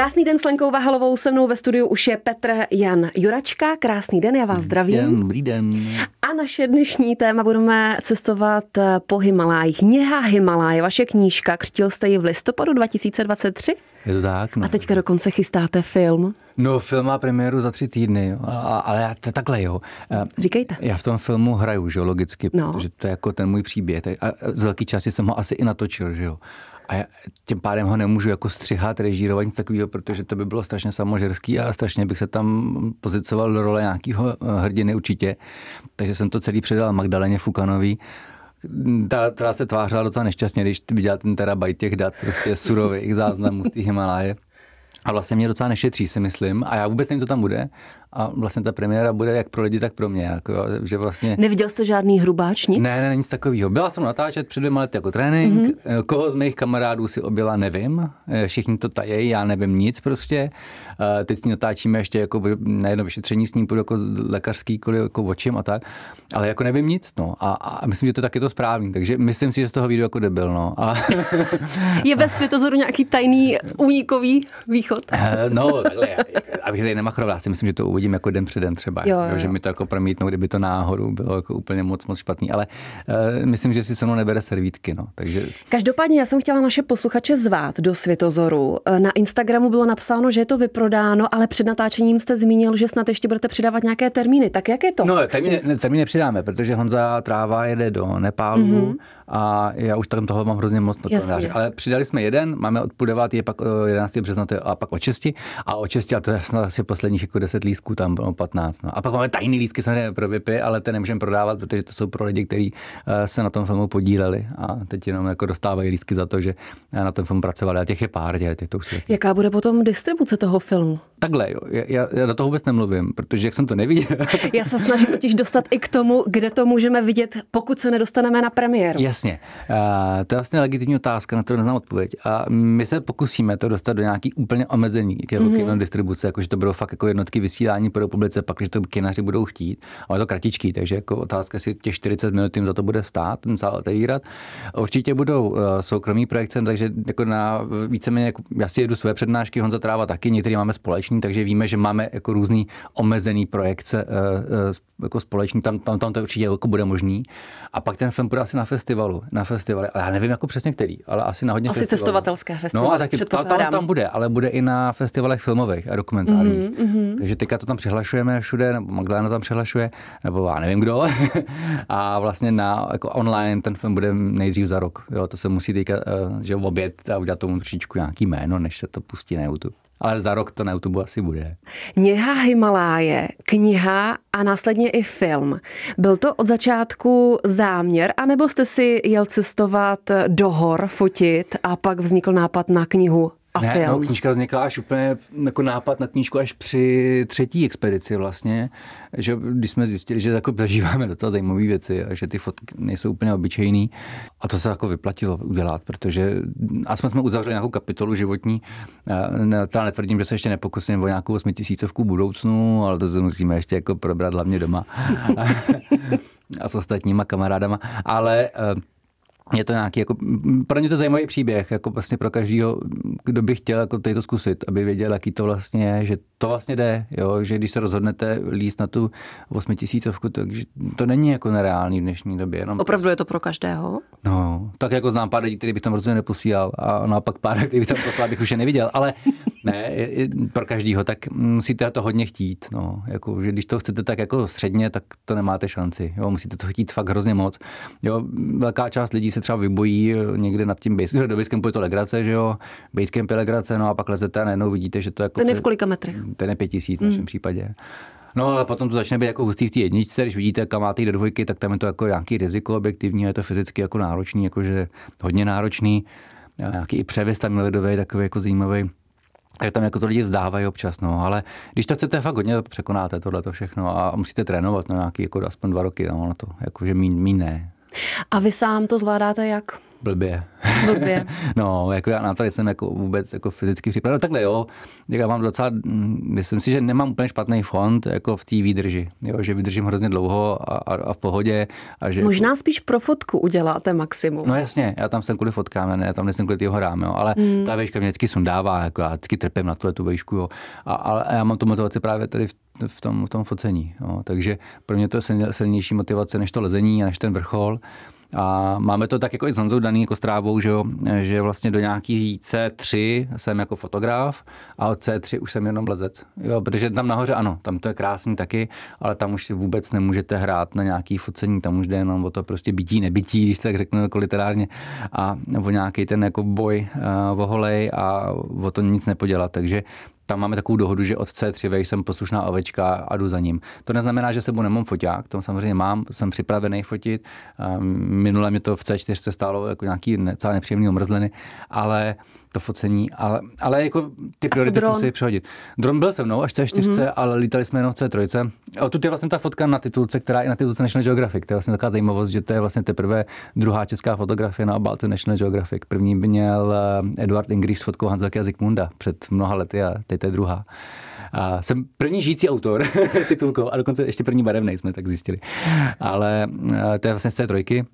Krásný den s Lenkou Vahalovou, se mnou ve studiu už je Petr Jan Juračka. Krásný den, já vás zdravím. Den, dobrý den. A naše dnešní téma budeme cestovat po Himalájích. Kniha Himaláje, vaše knížka, křtil jste ji v listopadu 2023? Je to tak, no. A teďka dokonce chystáte film. No, film má premiéru za tři týdny, jo. A, ale já to takhle, jo. Říkejte. Já v tom filmu hraju, že jo, logicky, No. protože to je jako ten můj příběh. A z velké části jsem ho asi i natočil, že jo. A já tím pádem ho nemůžu jako střihat, režírovat nic takového, protože to by bylo strašně samožerský a strašně bych se tam pozicoval do role nějakého hrdiny určitě. Takže jsem to celý předal Magdaleně Fukanový, ta, která se tvářila docela nešťastně, když viděla ten terabajt těch dat, prostě surových záznamů z té Himaláje. A vlastně mě docela nešetří, si myslím. A já vůbec nevím, co tam bude. A vlastně ta premiéra bude jak pro lidi, tak pro mě. Jako, že vlastně... Neviděl jste žádný hrubáč, nic? Ne, ne, nic takového. Byla jsem natáčet před dvěma lety jako trénink. Mm-hmm. Koho z mých kamarádů si objela, nevím. Eh, všichni to tají, já nevím nic prostě. Eh, teď s ní natáčíme ještě jako na jedno vyšetření s ním, půjdu jako lékařský, kvůli jako očím a tak. Ale jako nevím nic. No. A, a myslím, že to tak je to správný. Takže myslím si, že z toho videa jako debil. No. A... je ve světozoru nějaký tajný únikový východ? no, takhle, abych tady nemachroval, já si myslím, že to uvidím jako den předem třeba, jo, jo, že mi to jako promítnou, kdyby to náhodou bylo jako úplně moc, moc špatný, ale uh, myslím, že si se mnou nebere servítky, no, takže... Každopádně já jsem chtěla naše posluchače zvát do Světozoru. Na Instagramu bylo napsáno, že je to vyprodáno, ale před natáčením jste zmínil, že snad ještě budete přidávat nějaké termíny. Tak jak je to? No, termíny, ne, termíny přidáme, protože Honza Tráva jede do Nepálu mm-hmm. a já už tam toho mám hrozně moc. Ale přidali jsme jeden, máme od půl devátý, je pak 11. března a pak od 6. A od 6. a to je snad asi posledních jako 10 lístků, tam bylo 15. No. A pak máme tajný lístky samozřejmě pro VIPy, ale ty nemůžeme prodávat, protože to jsou pro lidi, kteří se na tom filmu podíleli a teď jenom jako dostávají lístky za to, že na tom filmu pracovali. A těch je pár, těch, těch to už Jaká bude potom distribuce toho filmu? Takhle, jo. Já, já do toho vůbec nemluvím, protože jak jsem to neviděl. já se snažím totiž dostat i k tomu, kde to můžeme vidět, pokud se nedostaneme na premiéru. Jasně. Uh, to je vlastně legitimní otázka, na kterou neznám odpověď. A my se pokusíme to dostat do nějaký úplně omezený mm-hmm. distribuce, jakože to budou fakt jako jednotky vysílání pro republice, pak, že to kinaři budou chtít. Ale je to kratičký, takže jako otázka si těch 40 minut jim za to bude stát, ten sál otevírat. Určitě budou uh, soukromý projekce, takže jako na víceméně, jako, já si jedu své přednášky, Honza Tráva taky, některý máme společný, takže víme, že máme jako různý omezený projekce uh, uh, jako společný, tam, tam, tam to určitě jako bude možný. A pak ten film bude asi na festivalu, na festivalu, ale já nevím jako přesně který, ale asi na hodně Asi festivalu. cestovatelské festivaly. No a taky tam, tam, tam bude, ale bude i na festivalech filmových a dokumentárních. Mm-hmm. Takže teďka to tam přihlašujeme všude, nebo Magdalena tam přihlašuje, nebo já nevím kdo. a vlastně na jako online ten film bude nejdřív za rok. Jo, to se musí teďka, že v oběd a udělat tomu trošičku nějaký jméno, než se to pustí na YouTube. Ale za rok to na YouTube asi bude. Kniha Himaláje, kniha a následně i film. Byl to od začátku záměr, anebo jste si jel cestovat do hor, fotit a pak vznikl nápad na knihu a ne, film. No, knížka vznikla až úplně jako nápad na knížku až při třetí expedici vlastně, že když jsme zjistili, že jako zažíváme docela zajímavé věci a že ty fotky nejsou úplně obyčejný a to se jako vyplatilo udělat, protože aspoň jsme uzavřeli nějakou kapitolu životní, já netvrdím, že se ještě nepokusím o nějakou osmitisícovku budoucnu, ale to se musíme ještě jako probrat hlavně doma a s ostatníma kamarádama, ale je to nějaký, jako, pro ně to zajímavý příběh, jako vlastně pro každého, kdo by chtěl jako to zkusit, aby věděl, jaký to vlastně je, že to vlastně jde, jo, že když se rozhodnete líst na tu 8 tisícovku, takže to není jako nereálný v dnešní době. Jenom Opravdu je to pro každého? No, tak jako znám pár lidí, který bych tam rozhodně neposílal a naopak pár, který bych tam poslal, bych už je neviděl, ale ne, pro každýho, tak musíte to hodně chtít, no, jako, že když to chcete tak jako středně, tak to nemáte šanci, jo, musíte to chtít fakt hrozně moc, jo, velká část lidí se třeba vybojí někde nad tím base, do basecampu je to legrace, že jo, basecamp je legrace, no a pak lezete a najednou vidíte, že to jako... Ten je v kolika metrech? Ten je pět tisíc v našem mm. případě. No ale potom to začne být jako hustý v té jedničce, když vidíte, kam máte do dvojky, tak tam je to jako nějaký riziko objektivní, je to fyzicky jako náročný, jakože hodně náročný. Nějaký i převis tam ledový, takový jako zajímavý. Jak tam jako to lidi vzdávají občas, no, ale když to chcete fakt hodně, překonáte tohle to všechno a musíte trénovat no, nějaký jako aspoň dva roky, no, na to, jakože mín, mín ne. A vy sám to zvládáte jak? Blbě. Blbě. no, jako já na to jsem jako vůbec jako fyzicky připraven. No, takhle jo, já mám docela, myslím si, že nemám úplně špatný fond jako v té výdrži. Jo, že vydržím hrozně dlouho a, a, a v pohodě. A že Možná jako, spíš pro fotku uděláte maximum. No jasně, já tam jsem kvůli fotkám, ne, já tam nejsem kvůli tým hrám, jo, ale hmm. ta vejška mě vždycky sundává, jako já vždycky trpím na tuhle tu vejšku, jo. A, a, a já mám tu motivaci právě tady v v tom, v tom focení. Jo. Takže pro mě to je silnější motivace než to lezení a než ten vrchol. A máme to tak jako i s Honzou daný jako strávou, že, že vlastně do nějaký C3 jsem jako fotograf a od C3 už jsem jenom lezec. Jo, protože tam nahoře ano, tam to je krásný taky, ale tam už si vůbec nemůžete hrát na nějaký focení, tam už jde jenom o to prostě bytí, nebytí, když tak řeknu jako literárně a o nějaký ten jako boj uh, o holej a o to nic nepodělat. Takže tam máme takovou dohodu, že od C3 jsem poslušná ovečka a jdu za ním. To neznamená, že sebou nemám foťák, to samozřejmě mám, jsem připravený fotit. Minule mě to v C4 stálo jako nějaký celá nepříjemný omrzliny, ale to focení, ale, ale jako ty priority jsem si přehodit. Dron byl se mnou až C4, mm-hmm. ale lítali jsme jenom v C3. A tu je vlastně ta fotka na titulce, která je na titulce National Geographic. To je vlastně taková zajímavost, že to je vlastně teprve druhá česká fotografie na obálce National Geographic. První měl eh, Eduard Ingris s fotkou Hanzelka Zikmunda před mnoha lety a teď to je druhá. A jsem první žijící autor titulkou a dokonce ještě první barevný jsme tak zjistili. Ale eh, to je vlastně z C3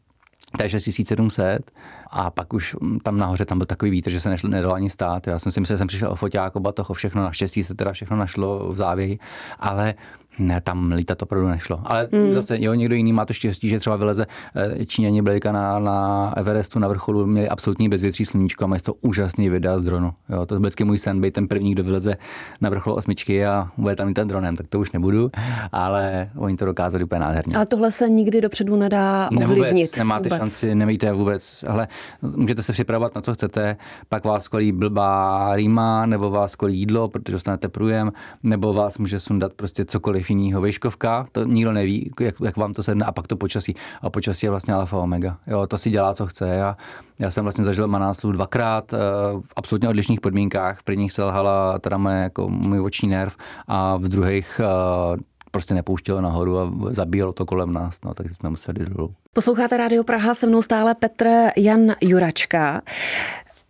to je 6700 a pak už tam nahoře tam byl takový vítr, že se nešlo, nedalo ani stát. Já jsem si myslel, že jsem přišel o foťák, o batoh, o všechno, naštěstí se teda všechno našlo v závěji, ale ne, tam lítat opravdu nešlo. Ale mm. zase, jo, někdo jiný má to štěstí, že třeba vyleze eh, Číňani byli na, na Everestu na vrcholu, měli absolutní bezvětří sluníčko a mají to úžasný videa z dronu. Jo, to je vždycky můj sen, být ten první, kdo vyleze na vrchol osmičky a bude tam i ten dronem, tak to už nebudu, ale oni to dokázali úplně nádherně. Ale tohle se nikdy dopředu nedá ovlivnit. Ne, vůbec, nemáte vůbec. šanci, nevíte vůbec, ale můžete se připravovat na co chcete, pak vás kolí blbá rýma, nebo vás kolí jídlo, protože dostanete průjem, nebo vás může sundat prostě cokoliv jiného. Vejškovka, to nikdo neví, jak, jak, vám to sedne, a pak to počasí. A počasí je vlastně alfa omega. Jo, to si dělá, co chce. Já, já jsem vlastně zažil Manáslu dvakrát eh, v absolutně odlišných podmínkách. V prvních selhala teda moje, jako můj oční nerv a v druhých eh, prostě nepouštělo nahoru a zabíjelo to kolem nás, no, takže jsme museli dolů. Posloucháte Rádio Praha, se mnou stále Petr Jan Juračka.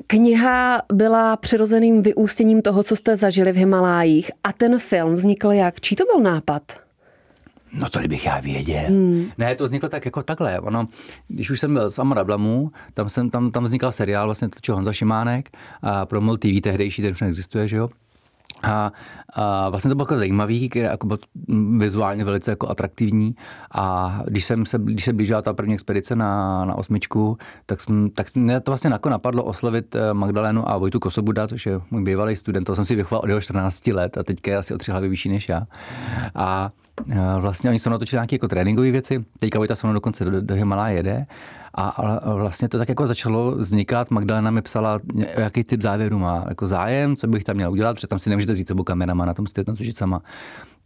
Kniha byla přirozeným vyústěním toho, co jste zažili v Himalájích a ten film vznikl jak? Čí to byl nápad? No to bych já věděl. Hmm. Ne, to vzniklo tak jako takhle. Ono, když už jsem byl z Amarablamu, tam, jsem, tam, tam vznikal seriál, vlastně točil Honza Šimánek a pro MOL TV tehdejší, ten už neexistuje, že jo? A, a vlastně to bylo jako zajímavý, jako bylo vizuálně velice jako atraktivní a když, jsem se, když se blížila ta první expedice na, na osmičku, tak, jsem, tak mě to vlastně jako napadlo oslovit eh, Magdalenu a Vojtu Kosobuda, což je můj bývalý student, to jsem si vychoval od jeho 14 let a teďka je asi o tři hlavy vyšší než já. A Vlastně oni se natočili nějaké jako tréninkové věci. Teďka Vojta se mnou dokonce do, do Himalá jede. A, a, vlastně to tak jako začalo vznikat. Magdalena mi psala, jaký typ závěru má jako zájem, co bych tam měl udělat, protože tam si nemůžete vzít sebou kamerama, na tom musíte natočit sama.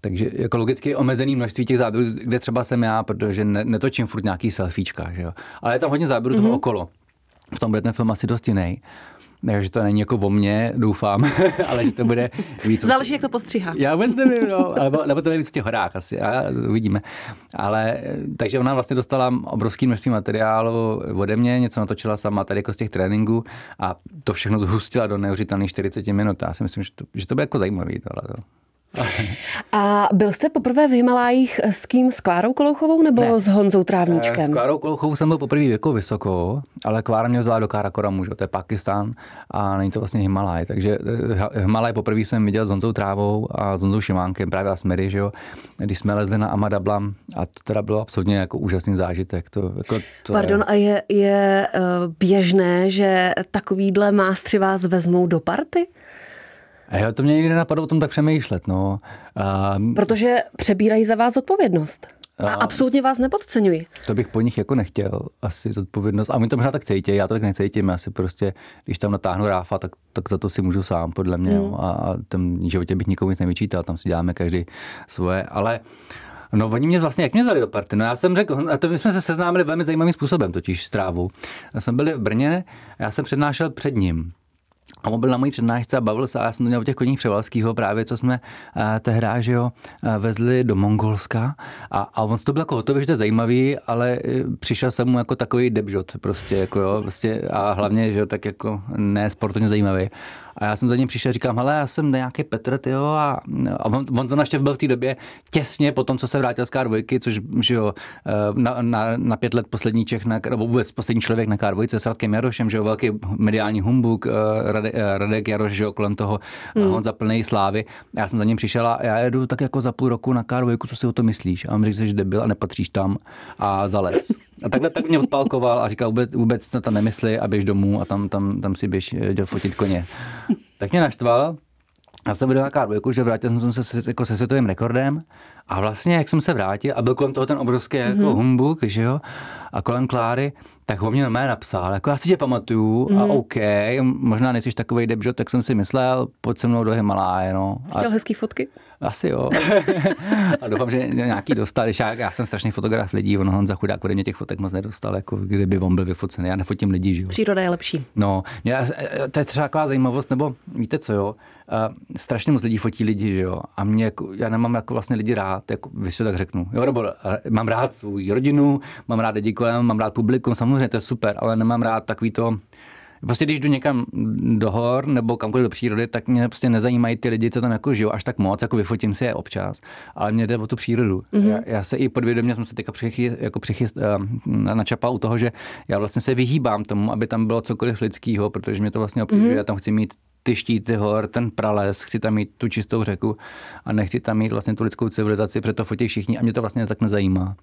Takže jako logicky omezený množství těch záběrů, kde třeba jsem já, protože ne, netočím furt nějaký selfiečka, že jo. Ale je tam hodně záběrů mm-hmm. toho mhm. okolo. V tom bude ten film asi dost jiný. Takže to není jako o mně, doufám, ale že to bude víc. Záleží, jak to postříhá. Já vůbec nevím, no, nebo, nebo to je víc v těch horách asi, a uvidíme. Ale, takže ona vlastně dostala obrovský množství materiálu ode mě, něco natočila sama tady jako z těch tréninků a to všechno zhustila do neuvěřitelných 40 minut. Já si myslím, že to, že to bude jako zajímavý. Tohle. A byl jste poprvé v Himalájích s kým? S Klárou Kolouchovou nebo ne. s Honzou Trávničkem? S Klárou Kolouchovou jsem byl poprvé jako vysoko, ale Klára mě vzala do Karakoramu, že to je Pakistán a není to vlastně Himalaj. Takže eh, Himalaj poprvé jsem viděl s Honzou Trávou a s Honzou Šimánkem, právě a Smery, že jo, když jsme lezli na Amadablam a to teda bylo absolutně jako úžasný zážitek. To, jako, to Pardon, je... a je, je uh, běžné, že takovýhle mástři vás vezmou do party? A jo, to mě nikdy nenapadlo o tom tak přemýšlet. No. A... Protože přebírají za vás odpovědnost. A, absolutně vás nepodceňuji. To bych po nich jako nechtěl, asi zodpovědnost. A my to možná tak cítí, já to tak necítím. Já si prostě, když tam natáhnu ráfa, tak, tak za to si můžu sám, podle mě. Mm. A, a v životě bych nikomu nic nevyčítal, tam si děláme každý svoje. Ale No, oni mě vlastně, jak mě vzali do party? No, já jsem řekl, a to my jsme se seznámili velmi zajímavým způsobem, totiž s trávou. Já jsem byl v Brně, já jsem přednášel před ním. A on byl na mojí přednášce a bavil se, a já jsem to měl o těch koních Převalského právě, co jsme uh, tehdy, že jo, uh, vezli do Mongolska a, a on to byl jako hotový, že to je zajímavý, ale uh, přišel jsem mu jako takový debžot prostě, jako jo, prostě a hlavně, že jo, tak jako ne sportovně zajímavý. A já jsem za ním přišel a říkám, hele, já jsem nějaký Petr, tyjo, a, a on, on to naštěv byl v té době těsně po tom, co se vrátil z K2, což že jo, eh, na, na, na, pět let poslední Čech, na, nebo vůbec poslední člověk na K2 s Radkem Jarošem, že jo, velký mediální humbuk, eh, Radek, eh, Radek Jaroš, že kolem toho hmm. on za plný slávy. Já jsem za ním přišel a já jedu tak jako za půl roku na K2, co si o to myslíš? A on řekl, že debil a nepatříš tam a zales. A takhle tak mě odpalkoval a říkal, vůbec, vůbec na to nemysli a běž domů a tam, tam, tam si běž fotit koně. Tak mě naštval, já jsem vydal na k že vrátil jsem se jako se světovým rekordem a vlastně, jak jsem se vrátil a byl kolem toho ten obrovský mm-hmm. jako mhm. humbuk, že jo, a kolem Kláry, tak ho mě normálně napsal, jako já si tě pamatuju mm-hmm. a mhm. OK, možná nejsi takový debžot, tak jsem si myslel, pojď se mnou do Himaláje, no. Chtěl a... hezký fotky? Asi jo. a doufám, že nějaký dostal, já, já jsem strašný fotograf lidí, on Honza chudák ode mě těch fotek moc nedostal, jako kdyby on byl vyfocený, já nefotím lidi, že jo. Příroda je lepší. No, mě, to je třeba taková zajímavost, nebo víte co, jo, uh, strašně moc lidí fotí lidi, že jo, a mě, jako, já nemám jako vlastně lidi rád, jako, když to tak řeknu, jo, nebo mám rád svou rodinu, mám rád lidi kolem, mám rád publikum, samozřejmě to je super, ale nemám rád takový to, Prostě když jdu někam do hor nebo kamkoliv do přírody, tak mě prostě nezajímají ty lidi, co tam jako žijou až tak moc, jako vyfotím si je občas, ale mě jde o tu přírodu. Mm-hmm. Já, já, se i podvědomě jsem se teďka přichyst, jako přichyst, uh, načapal u toho, že já vlastně se vyhýbám tomu, aby tam bylo cokoliv lidského, protože mě to vlastně obtěžuje. Mm-hmm. Já tam chci mít ty štíty hor, ten prales, chci tam mít tu čistou řeku a nechci tam mít vlastně tu lidskou civilizaci, protože to fotí všichni a mě to vlastně tak nezajímá.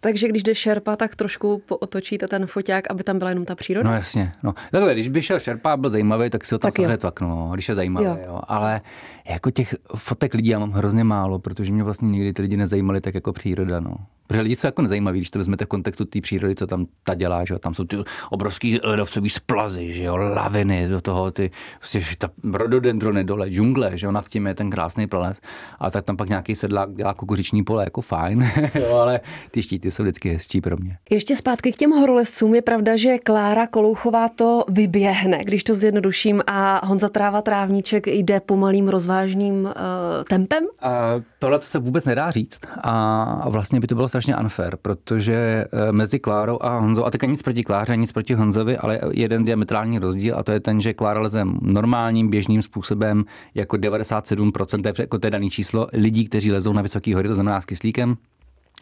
Takže když jde šerpa, tak trošku pootočíte ten foťák, aby tam byla jenom ta příroda? No jasně. No. Takhle, když by šel šerpa a byl zajímavý, tak si ho tam tak samozřejmě no, když je zajímavý. Jo. Jo. Ale jako těch fotek lidí já mám hrozně málo, protože mě vlastně nikdy ty lidi nezajímaly tak jako příroda. No. Protože lidi jsou jako nezajímaví, když to vezmete v kontextu té přírody, co tam ta dělá, že jo? tam jsou ty obrovský ledovcový splazy, že jo? laviny, do toho ty, prostě ta rododendrony dole, džungle, že jo? nad tím je ten krásný prales. A tak tam pak nějaký sedlák dělá kukuřiční pole, jako fajn, jo? ale ty štíty jsou vždycky hezčí pro mě. Ještě zpátky k těm horolezcům. Je pravda, že Klára Kolouchová to vyběhne, když to zjednoduším, a Honza Tráva Trávníček jde pomalým rozvážným uh, tempem? A tohle to se vůbec nedá říct. A vlastně by to bylo strašně unfair, protože eh, mezi Klárou a Honzou, a teďka nic proti Kláře, nic proti Honzovi, ale jeden diametrální rozdíl a to je ten, že Klára leze normálním běžným způsobem jako 97%, to je, jako to je daný číslo lidí, kteří lezou na vysoké hory, to znamená s kyslíkem,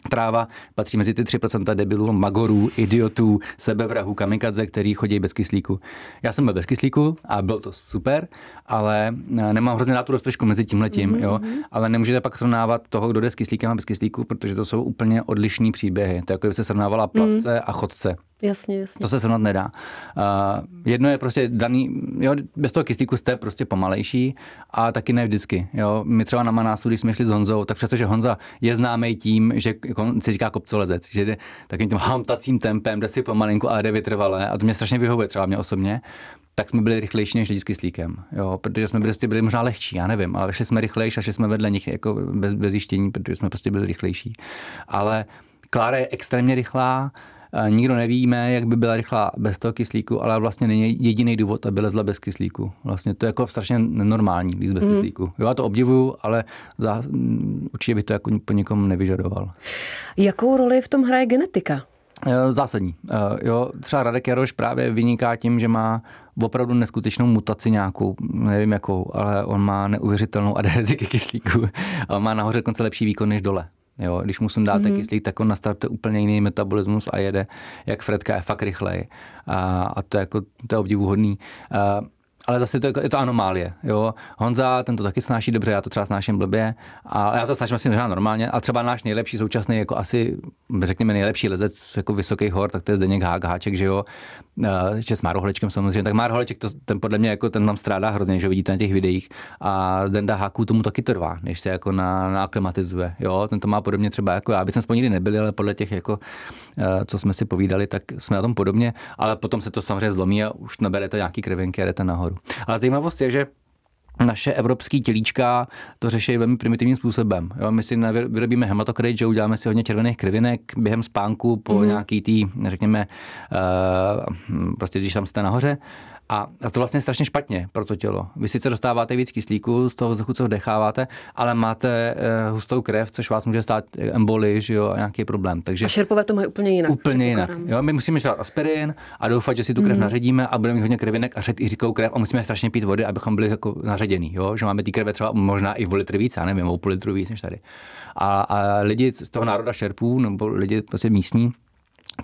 Tráva patří mezi ty 3% debilů, magorů, idiotů, sebevrahů, kamikadze, který chodí bez kyslíku. Já jsem byl bez kyslíku a byl to super, ale eh, nemám hrozně rád tu roztržku mezi tím letím, mm-hmm. jo. Ale nemůžete pak srovnávat toho, kdo jde s kyslíkem a bez kyslíku, protože to jsou úplně odlišný příběhy. To je jako by se srovnávala plavce mm. a chodce. Jasně, jasně. To se srovnat nedá. Uh, jedno je prostě daný, jo, bez toho kyslíku jste prostě pomalejší a taky ne vždycky. Jo. My třeba na Manásu, když jsme šli s Honzou, tak přestože Honza je známý tím, že jako si říká kopcolezec, že jde takým tím hamtacím tempem, jde si pomalinku a jde vytrvalé a to mě strašně vyhovuje třeba mě osobně, tak jsme byli rychlejší než lidi s kyslíkem, jo, protože jsme byli, prostě byli možná lehčí, já nevím, ale šli jsme rychlejší a šli jsme vedle nich jako bez, bez zjištění, protože jsme prostě byli rychlejší. Ale Klára je extrémně rychlá, Nikdo nevíme, jak by byla rychlá bez toho kyslíku, ale vlastně není jediný důvod, aby lezla bez kyslíku. Vlastně to je jako strašně nenormální líst bez mm. kyslíku. Jo, já to obdivuju, ale za, určitě bych to jako po někom nevyžadoval. Jakou roli v tom hraje genetika? Eh, zásadní. Eh, jo, třeba Radek Jaroš právě vyniká tím, že má opravdu neskutečnou mutaci nějakou, nevím jakou, ale on má neuvěřitelnou adhezi ke kyslíku. A on má nahoře konce lepší výkon než dole. Jo, když mu dáte mm-hmm. kyslík, tak on nastartuje úplně jiný metabolismus a jede, jak Fredka je fakt rychlej. A, a to je, jako, to je obdivuhodný. A, ale zase to je, to anomálie. Jo? Honza, ten to taky snáší dobře, já to třeba snáším blbě, a já to snáším asi možná normálně, a třeba náš nejlepší současný, jako asi, řekněme, nejlepší lezec jako vysoký hor, tak to je Zdeněk Hák, Háček, že jo, ještě s Mároholečkem samozřejmě, tak Mároholeček, to, ten podle mě jako ten nám strádá hrozně, že vidíte na těch videích, a Zdenda Háků tomu taky trvá, než se jako na, na aklimatizuje, jo, ten to má podobně třeba jako já, bych spolu nikdy nebyli, ale podle těch jako, co jsme si povídali, tak jsme na tom podobně, ale potom se to samozřejmě zlomí a už nabere to nějaký krvinky a jdete nahoru nahoru. Ale zajímavost je, že naše evropský tělíčka to řeší velmi primitivním způsobem. Jo, my si vyrobíme hematokrit, že uděláme si hodně červených krivinek během spánku po mm. nějaký tý, řekněme, uh, prostě když tam jste nahoře a to vlastně je strašně špatně pro to tělo. Vy sice dostáváte víc kyslíku z toho vzduchu, co vdecháváte, ale máte uh, hustou krev, což vás může stát emboli, že jo, a nějaký problém. Takže a šerpové to mají úplně jinak. Úplně jinak. Jo, my musíme dát aspirin a doufat, že si tu krev mm. naředíme a budeme mít hodně krevinek a řet i říkou krev a musíme strašně pít vody, abychom byli jako naředěný. Jo? Že máme ty krve třeba možná i o litr víc, já nevím, o půl litru víc než tady. A, a lidi z toho národa šerpů nebo lidi prostě místní,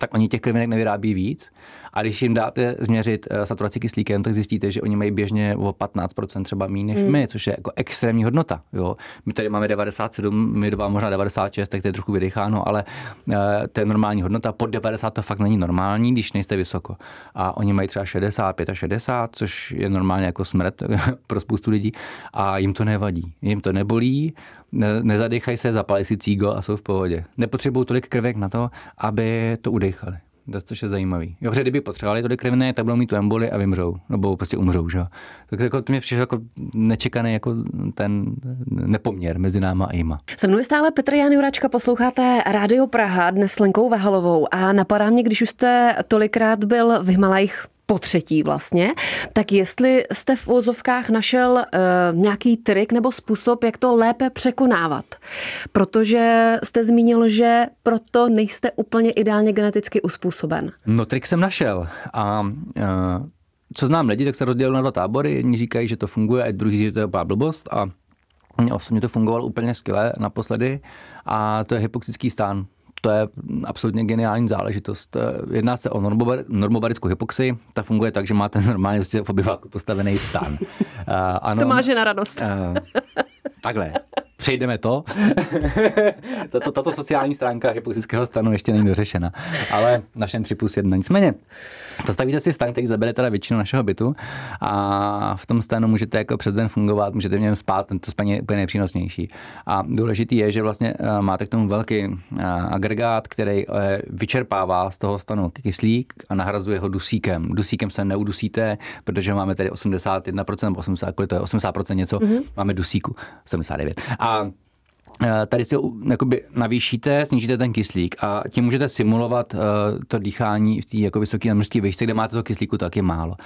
tak oni těch krvinek nevyrábí víc. A když jim dáte změřit eh, saturaci kyslíkem, tak zjistíte, že oni mají běžně o 15% třeba méně než mm. my, což je jako extrémní hodnota. Jo. My tady máme 97, my dva možná 96, tak to je trochu vydecháno, ale uh, to je normální hodnota. Pod 90 to fakt není normální, když nejste vysoko. A oni mají třeba 60, 65, což je normálně jako smrt pro spoustu lidí. A jim to nevadí. Jim to nebolí, ne, nezadechají se, zapalí si cígo a jsou v pohodě. Nepotřebují tolik krvek na to, aby to udechali. To, což je zajímavý. Jo, že kdyby potřebovali tolik krevné, tak budou mít tu emboli a vymřou. Nebo prostě umřou. Že? Tak jako, to mě přišlo jako nečekaný jako ten nepoměr mezi náma a jima. Se mnou je stále Petr Jan Juračka, posloucháte Rádio Praha dnes s Lenkou Vehalovou a napadá mě, když už jste tolikrát byl v Himalajích po třetí vlastně, tak jestli jste v úzovkách našel uh, nějaký trik nebo způsob, jak to lépe překonávat. Protože jste zmínil, že proto nejste úplně ideálně geneticky uspůsoben. No trik jsem našel a uh co znám lidi, tak se rozdělili na dva tábory. Jedni říkají, že to funguje, a druhý, že to je blbost. A mně osobně to fungovalo úplně skvěle naposledy. A to je hypoxický stán to je absolutně geniální záležitost. Jedná se o normobarickou hypoxii. Ta funguje tak, že máte normálně v obyváku postavený stan. Uh, ano, to má žena radost. Uh, takhle přejdeme to. tato, tato sociální stránka hypoxického stanu ještě není dořešena, ale našem 3 plus 1. Nicméně, Postavíte si stan, který zabere teda většinu našeho bytu a v tom stanu můžete jako přes den fungovat, můžete v něm spát, to spaní je úplně nejpřínosnější. A důležitý je, že vlastně eh, máte k tomu velký eh, agregát, který eh, vyčerpává z toho stanu kyslík a nahrazuje ho dusíkem. Dusíkem se neudusíte, protože máme tady 81%, 80, kolik to je, 80% něco, mm-hmm. máme dusíku, 79. A Eh, tady si jakoby navýšíte, snížíte ten kyslík a tím můžete simulovat uh, to dýchání v té jako vysoké nadmořské výšce, kde máte to kyslíku taky málo.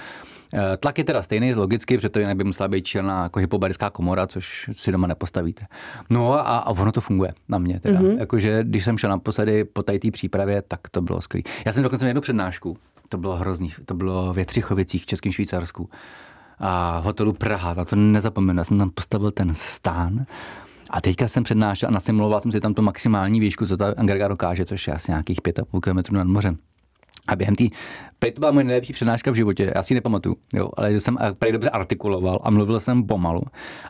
Uh, tlak je teda stejný, logicky, protože to jinak by musela být černá jako hypobarická komora, což si doma nepostavíte. No a, a ono to funguje na mě teda. Mm-hmm. Jakože když jsem šel naposledy po té přípravě, tak to bylo skvělé. Já jsem dokonce měl jednu přednášku, to bylo hrozný, to bylo v Třichovicích v Českém Švýcarsku a v hotelu Praha, na to nezapomenu, já jsem tam postavil ten stán a teďka jsem přednášel a nasimuloval jsem si tam to maximální výšku, co ta Angerga dokáže, což je asi nějakých 5,5 km nad mořem. A během té, prej to byla moje nejlepší přednáška v životě, já si ji nepamatuju, jo, ale jsem prej dobře artikuloval a mluvil jsem pomalu.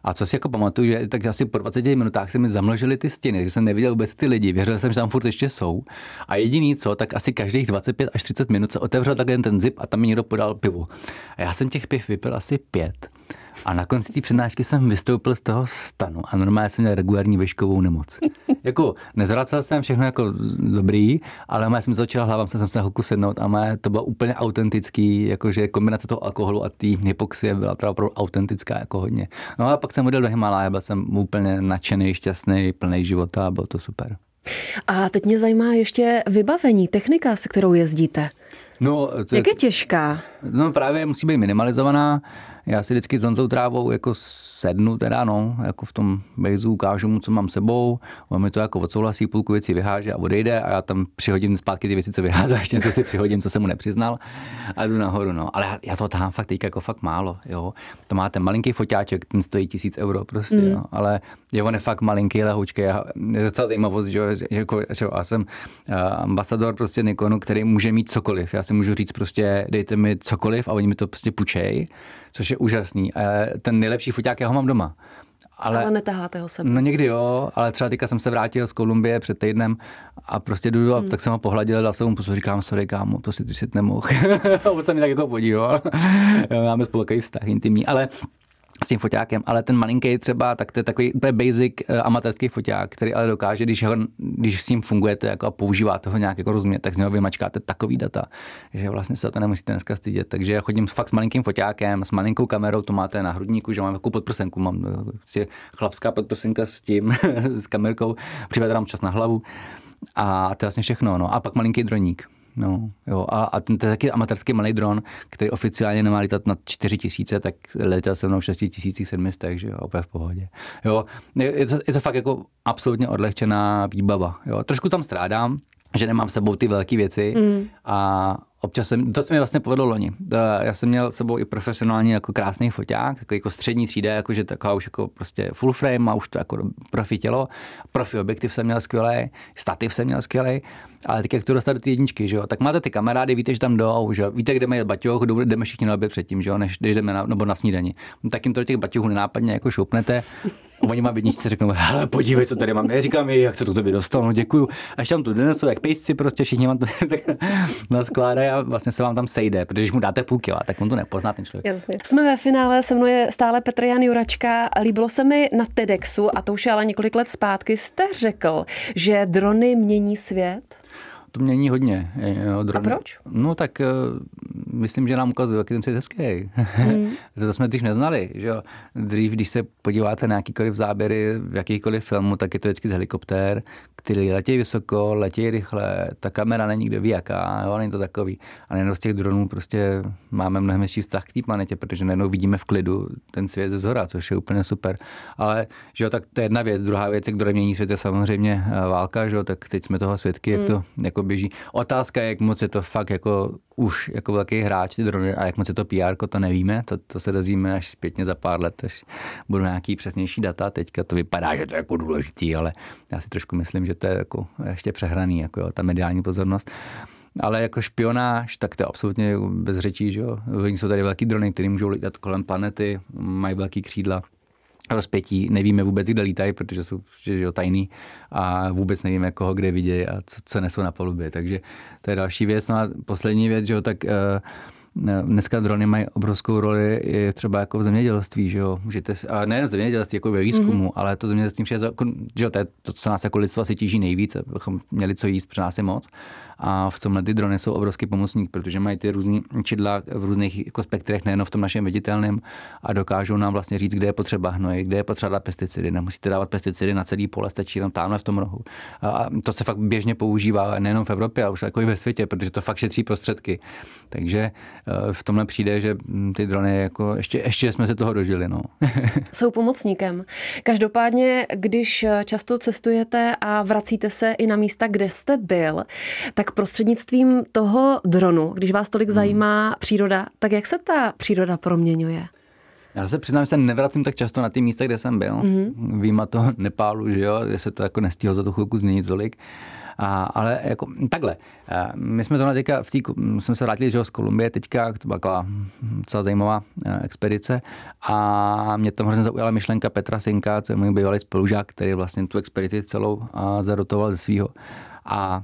A co si jako pamatuju, že tak asi po 20 minutách se mi zamlžily ty stěny, že jsem neviděl vůbec ty lidi, věřil jsem, že tam furt ještě jsou. A jediný co, tak asi každých 25 až 30 minut se otevřel takhle ten zip a tam mi někdo podal pivo. A já jsem těch piv vypil asi pět. A na konci té přednášky jsem vystoupil z toho stanu a normálně jsem měl regulární veškovou nemoc. jako nezvracel jsem všechno jako dobrý, ale má jsem začal hlavám, jsem se hoku sednout a má, to bylo úplně autentický, jakože kombinace toho alkoholu a té hypoxie byla teda opravdu autentická jako hodně. No a pak jsem odjel do Himaláje, byl jsem úplně nadšený, šťastný, plný života a bylo to super. A teď mě zajímá ještě vybavení, technika, se kterou jezdíte. No, to Jak je těžká? No právě musí být minimalizovaná. Já si vždycky s Honzou Trávou jako sednu teda, no, jako v tom bejzu, ukážu mu, co mám sebou, on mi to jako odsouhlasí, půlku věcí vyháže a odejde a já tam přihodím zpátky ty věci, co vyházá, ještě něco si přihodím, co jsem mu nepřiznal a jdu nahoru, no. Ale já, já to tahám fakt teď jako fakt málo, jo. To máte malinký foťáček, ten stojí tisíc euro prostě, mm. no. ale je on je fakt malinký, lehoučký, je docela zajímavost, že, že, jako, že já jsem uh, ambasador prostě Nikonu, který může mít cokoliv. Já si můžu říct prostě, dejte mi cokoliv a oni mi to prostě pučej což je úžasný. A ten nejlepší foťák já ho mám doma. Ale, ale netaháte ho sem. No někdy jo, ale třeba teďka jsem se vrátil z Kolumbie před týdnem a prostě jdu hmm. a tak jsem ho pohladil, dal jsem mu pusu, říkám, sorry kámo, prostě ty si nemohl. On se mi tak jako podíval. Máme spolu vztah intimní, ale s tím foťákem, ale ten malinký třeba, tak to je takový úplně basic uh, amatérský foťák, který ale dokáže, když, ho, když s ním fungujete jako a používáte ho nějak jako rozumět, tak z něho vymačkáte takový data, že vlastně se to nemusíte dneska stydět. Takže já chodím fakt s malinkým foťákem, s malinkou kamerou, to máte na hrudníku, že mám takovou podprsenku, mám prostě chlapská podprsenka s tím, s kamerkou, případně dám čas na hlavu. A to je vlastně všechno. No. A pak malinký droník. No, jo. A, a ten, ten taky amatérský malý dron, který oficiálně nemá lítat nad 4 tisíce, tak letěl se mnou 6 tisících sedmistech, že jo, opět v pohodě. Jo, je to, je to fakt jako absolutně odlehčená výbava. Jo. Trošku tam strádám, že nemám s sebou ty velké věci mm. a občas jsem, to se mi vlastně povedlo loni. Já jsem měl s sebou i profesionální jako krásný foťák, jako, jako střední třída, jakože taková už jako prostě full frame a už to jako profi tělo. Profi objektiv jsem měl skvělý, stativ jsem měl skvělý, ale teď jak to dostat do té jedničky, že jo? tak máte ty kamarády, víte, že tam jdou, že jo? víte, kde mají baťoch, jdeme všichni na oběd předtím, že jo? než jdeme na, nebo na snídani. No, tak jim to do těch baťohů nenápadně jako šoupnete Oni má vidničce řeknou, hele, podívej, co tady mám. Já říkám, jak se to tobě dostalo, no děkuju. Až tam tu donesou, jak pejsci, prostě všichni vám to naskládají a vlastně se vám tam sejde, protože když mu dáte půl kila, tak on to nepozná ten člověk. Jasně. Jsme ve finále, se mnou je stále Petr Jan Juračka. Líbilo se mi na TEDxu, a to už je ale několik let zpátky, jste řekl, že drony mění svět? To mění hodně. Jo, drony. A proč? No tak myslím, že nám ukazuje, jaký ten svět hezký. Hmm. to jsme dřív neznali. Že jo? Dřív, když se podíváte na jakýkoliv záběry v jakýkoliv filmu, tak je to vždycky z helikoptér, který letí vysoko, letí rychle, ta kamera není kde ví jaká, jo? není to takový. A najednou z těch dronů prostě máme mnohem větší vztah k té planetě, protože najednou vidíme v klidu ten svět ze zhora, což je úplně super. Ale že jo, tak to je jedna věc. Druhá věc, jak mění svět, je samozřejmě eh, válka, že jo? tak teď jsme toho svědky, jak to hmm. jako běží. Otázka je, jak moc je to fakt jako už jako velký hráč ty drony a jak moc je to PR, to nevíme, to, to se dozvíme až zpětně za pár let, až budou nějaký přesnější data. Teďka to vypadá, že to je jako důležitý, ale já si trošku myslím, že to je jako ještě přehraný, jako jo, ta mediální pozornost. Ale jako špionáž, tak to je absolutně bez řečí, že jo. Oni jsou tady velký drony, které můžou lítat kolem planety, mají velký křídla, rozpětí, nevíme vůbec, kde lítají, protože jsou že, že, tajný a vůbec nevíme, koho kde vidějí a co, co nesou na palubě. Takže to je další věc. No a poslední věc, že jo, tak uh, Dneska drony mají obrovskou roli i třeba jako v zemědělství, že jo. Můžete, a nejen v zemědělství, jako ve výzkumu, mm-hmm. ale to zemědělství, že, že jo, to je to, co nás jako lidstvo asi tíží nejvíc, abychom měli co jíst, protože nás je moc. A v tomhle ty drony jsou obrovský pomocník, protože mají ty různé čidla v různých jako spektrech, nejen v tom našem viditelném, a dokážou nám vlastně říct, kde je potřeba hnoj, kde je potřeba dát pesticidy. Nemusíte dávat pesticidy na celý pole, stačí jenom tamhle v tom rohu. A to se fakt běžně používá nejenom v Evropě, ale už jako i ve světě, protože to fakt šetří prostředky. Takže v tomhle přijde, že ty drony jako ještě, ještě jsme se toho dožili. No. Jsou pomocníkem. Každopádně, když často cestujete a vracíte se i na místa, kde jste byl, tak prostřednictvím toho dronu, když vás tolik hmm. zajímá příroda, tak jak se ta příroda proměňuje? Já se přiznám, že se nevracím tak často na ty místa, kde jsem byl. Mm-hmm. Výjima toho Nepálu, že jo, že se to jako nestihlo za tu chvilku změnit tolik. A, ale jako takhle, my jsme zrovna teďka, v tý, jsme se vrátili že z Kolumbie teďka, to byla taková celá zajímavá expedice a mě tam hrozně zaujala myšlenka Petra Sinka, co je můj bývalý spolužák, který vlastně tu expedici celou zarotoval ze svého. A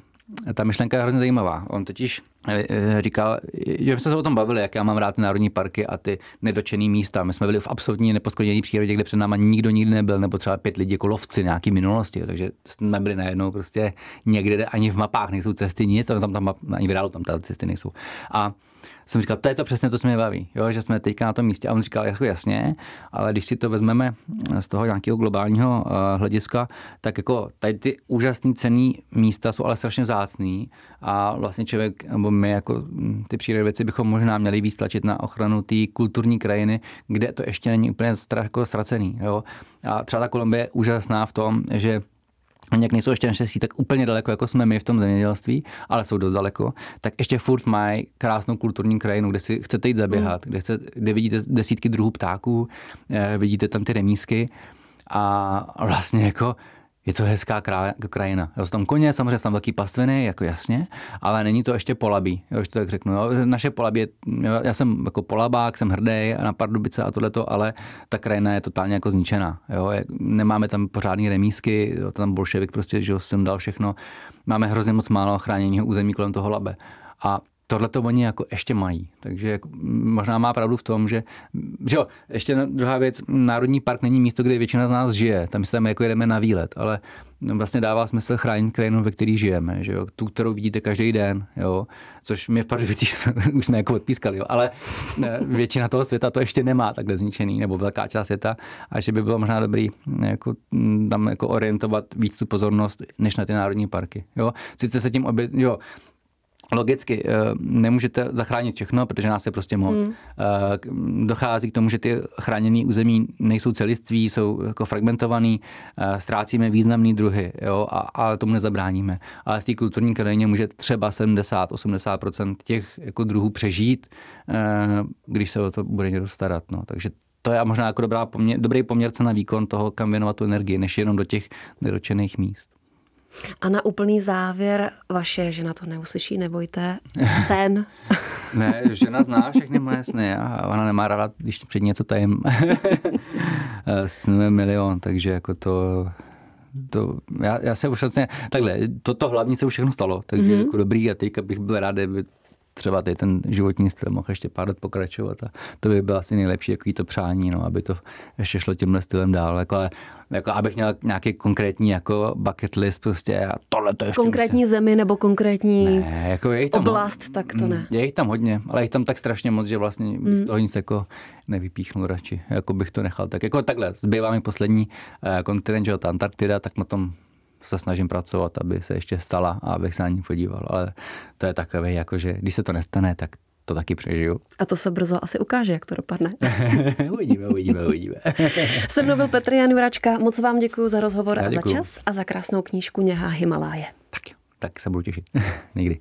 ta myšlenka je hrozně zajímavá. On totiž eh, eh, říkal, že jsme se o tom bavili, jak já mám rád ty národní parky a ty nedočený místa. My jsme byli v absolutní neposkoděné přírodě, kde před náma nikdo nikdy nebyl, nebo třeba pět lidí jako lovci nějaký minulosti. Takže jsme byli najednou prostě někde, ani v mapách nejsou cesty, nic, tam, tam, ani v reálu tam ty cesty nejsou. A jsem říkal, to je to přesně to, co mě baví, jo? že jsme teďka na tom místě. A on říkal, jako jasně, ale když si to vezmeme z toho nějakého globálního uh, hlediska, tak jako tady ty úžasné cený místa jsou ale strašně zácný a vlastně člověk, nebo my jako hm, ty přírodové věci bychom možná měli víc tlačit na ochranu té kulturní krajiny, kde to ještě není úplně strach, jako ztracený. Jo? A třeba ta Kolumbie je úžasná v tom, že Oni jak nejsou ještě naštěstí tak úplně daleko, jako jsme my v tom zemědělství, ale jsou dost daleko, tak ještě furt mají krásnou kulturní krajinu, kde si chcete jít zaběhat, mm. kde, chce, kde vidíte desítky druhů ptáků, eh, vidíte tam ty remísky a vlastně jako je to hezká krajina. Jo, jsou tam koně, samozřejmě jsou tam velký pastviny, jako jasně, ale není to ještě polabí, jo, to tak řeknu. Jo. Naše polabí, jo, já jsem jako polabák, jsem hrdý na Pardubice a tohleto, ale ta krajina je totálně jako zničená. Jo. Nemáme tam pořádný remísky, jo, tam bolševik prostě, že jsem dal všechno. Máme hrozně moc málo chráněného území kolem toho labe. A tohle to oni jako ještě mají. Takže jako, možná má pravdu v tom, že, že jo, ještě druhá věc, Národní park není místo, kde většina z nás žije. Tam se tam jako jedeme na výlet, ale vlastně dává smysl chránit krajinu, ve které žijeme, že jo? tu, kterou vidíte každý den, jo? což mě v Pardubicích už jsme jako odpískali, jo? ale eh, většina toho světa to ještě nemá takhle zničený, nebo velká část světa, a že by bylo možná dobrý jako, mm, tam jako orientovat víc tu pozornost, než na ty národní parky. Jo? Sice se tím obě, jo, Logicky eh, nemůžete zachránit všechno, protože nás je prostě moc. Hmm. Eh, dochází k tomu, že ty chráněné území nejsou celiství, jsou jako fragmentovaný, eh, ztrácíme významné druhy, jo, a, ale tomu nezabráníme. Ale v té kulturní krajině může třeba 70-80% těch jako druhů přežít, když se o to bude někdo starat. No. Takže to je možná jako dobrá poměr, dobrý poměrce na výkon toho, kam věnovat tu energii, než jenom do těch nedočených míst. A na úplný závěr, vaše žena to neuslyší, nebojte, sen. ne, žena zná všechny moje sny a ona nemá ráda, když před něco tajím. Snuje milion, takže jako to, to, já, já se už vlastně, takhle, to, to hlavní se už všechno stalo, takže mm-hmm. jako dobrý a teďka bych byl rád, kdyby třeba tady ten životní styl mohl ještě pár let pokračovat a to by bylo asi nejlepší jaký to přání, no, aby to ještě šlo tímhle stylem dál. Jako, ale, jako abych měl nějaký konkrétní jako bucket list prostě a tohle to ještě Konkrétní musím. zemi nebo konkrétní ne, jako je tam oblast, tak to ne. Je jich tam hodně, ale je tam tak strašně moc, že vlastně mm. z toho nic jako nevypíchnu radši, jako bych to nechal. Tak jako takhle, zbývá mi poslední uh, kontinent, že Antarktida, tak na tom se snažím pracovat, aby se ještě stala a abych se na ní podíval. Ale to je takové, jako že když se to nestane, tak to taky přežiju. A to se brzo asi ukáže, jak to dopadne. uvidíme, uvidíme, uvidíme. Se mnou byl Petr Jan Juračka. Moc vám děkuji za rozhovor Já a za čas a za krásnou knížku Něha Himaláje. Tak jo, tak se budu těšit. Někdy.